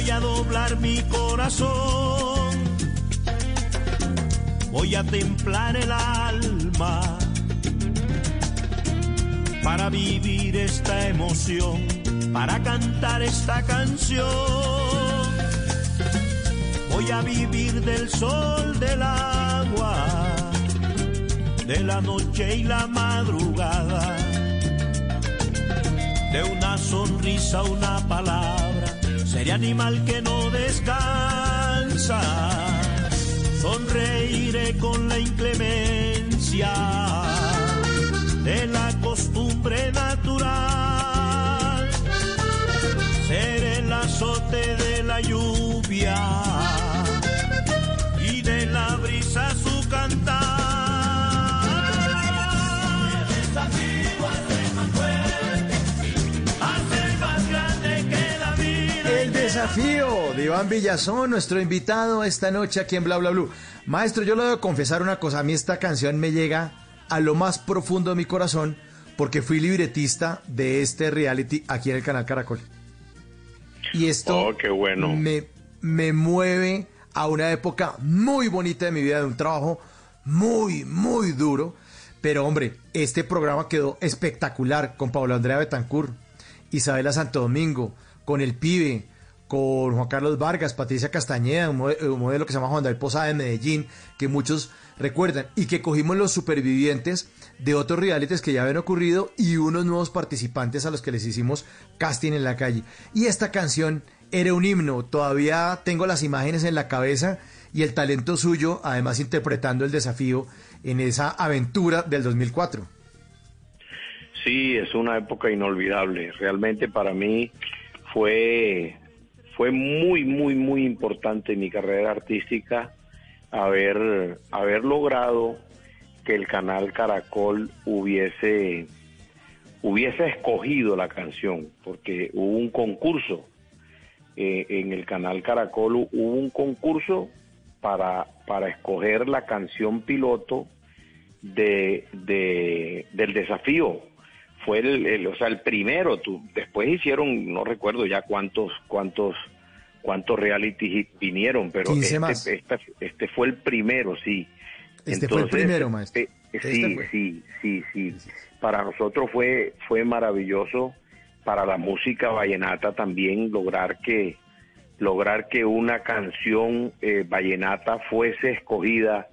Voy a doblar mi corazón, voy a templar el alma para vivir esta emoción, para cantar esta canción. Voy a vivir del sol, del agua, de la noche y la madrugada, de una sonrisa, una palabra sería animal que no descansa. Sonreiré con la inclemencia de la costumbre natural. Seré el azote de la lluvia y de la brisa su cantar. Desafío de Iván Villazón, nuestro invitado esta noche aquí en Bla Bla Blue. Maestro, yo le debo confesar una cosa, a mí esta canción me llega a lo más profundo de mi corazón porque fui libretista de este reality aquí en el canal Caracol. Y esto oh, qué bueno. me, me mueve a una época muy bonita de mi vida, de un trabajo muy, muy duro. Pero hombre, este programa quedó espectacular con Pablo Andrea Betancourt, Isabela Santo Domingo, con el pibe, con Juan Carlos Vargas, Patricia Castañeda, un modelo, que se llama Juan David Posada de Medellín, que muchos recuerdan, y que cogimos los supervivientes de otros realities que ya habían ocurrido y unos nuevos participantes a los que les hicimos casting en la calle. Y esta canción era un himno, todavía tengo las imágenes en la cabeza y el talento suyo, además interpretando el desafío en esa aventura del 2004. Sí, es una época inolvidable. Realmente para mí fue fue muy, muy, muy importante en mi carrera artística haber, haber logrado que el canal Caracol hubiese, hubiese escogido la canción, porque hubo un concurso. Eh, en el canal Caracol hubo un concurso para, para escoger la canción piloto de, de, del desafío fue el, o sea, el primero. Tú, después hicieron, no recuerdo ya cuántos, cuántos, cuántos realities vinieron, pero este, este, este, fue el primero, sí. Este fue el primero, maestro. Eh, este sí, sí, sí, sí. Para nosotros fue, fue maravilloso, para la música vallenata también lograr que, lograr que una canción eh, vallenata fuese escogida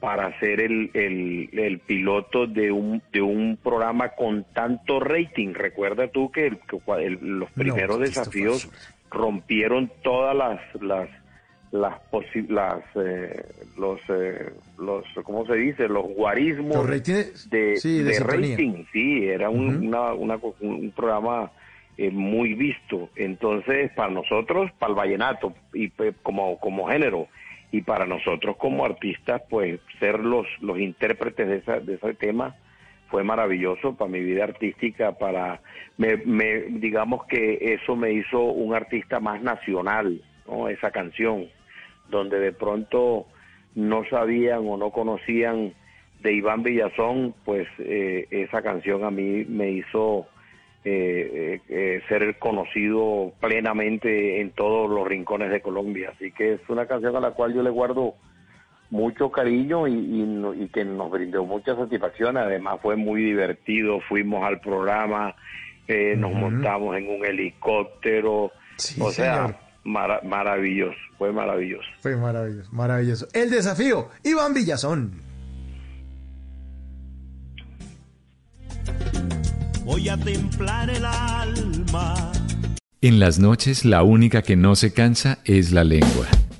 para ser el, el, piloto de un, de un programa con tanto rating. Recuerda tú que, los primeros desafíos rompieron todas las las las, las eh, los eh, los cómo se dice los guarismos de, rating. Sí era un, un programa eh, muy visto. Entonces para nosotros para el vallenato y pues, como como género y para nosotros como artistas, pues ser los, los intérpretes de, esa, de ese tema fue maravilloso para mi vida artística, para, me, me, digamos que eso me hizo un artista más nacional, ¿no? esa canción, donde de pronto no sabían o no conocían de Iván Villazón, pues eh, esa canción a mí me hizo eh, eh, ser conocido plenamente en todos los rincones de Colombia. Así que es una canción a la cual yo le guardo mucho cariño y, que nos brindó mucha satisfacción. Además fue muy divertido, fuimos al programa, eh, nos montamos en un helicóptero, o sea, maravilloso, fue maravilloso. Fue maravilloso, maravilloso. El desafío, Iván Villazón. Voy a templar el alma. En las noches la única que no se cansa es la lengua.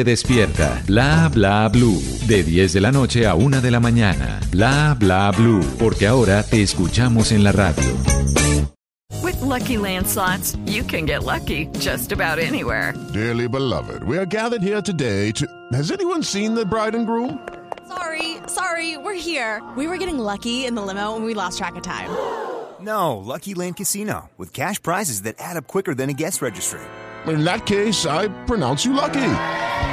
despierta. Bla bla blue, de 10 de la noche a 1 de la mañana. Bla bla blue, porque ahora te escuchamos en la radio. With Lucky Land slots, you can get lucky just about anywhere. Dearly beloved, we are gathered here today to. Has anyone seen the bride and groom? Sorry, sorry, we're here. We were getting lucky in the limo and we lost track of time. No, Lucky Land Casino, with cash prizes that add up quicker than a guest registry. In that case, I pronounce you lucky.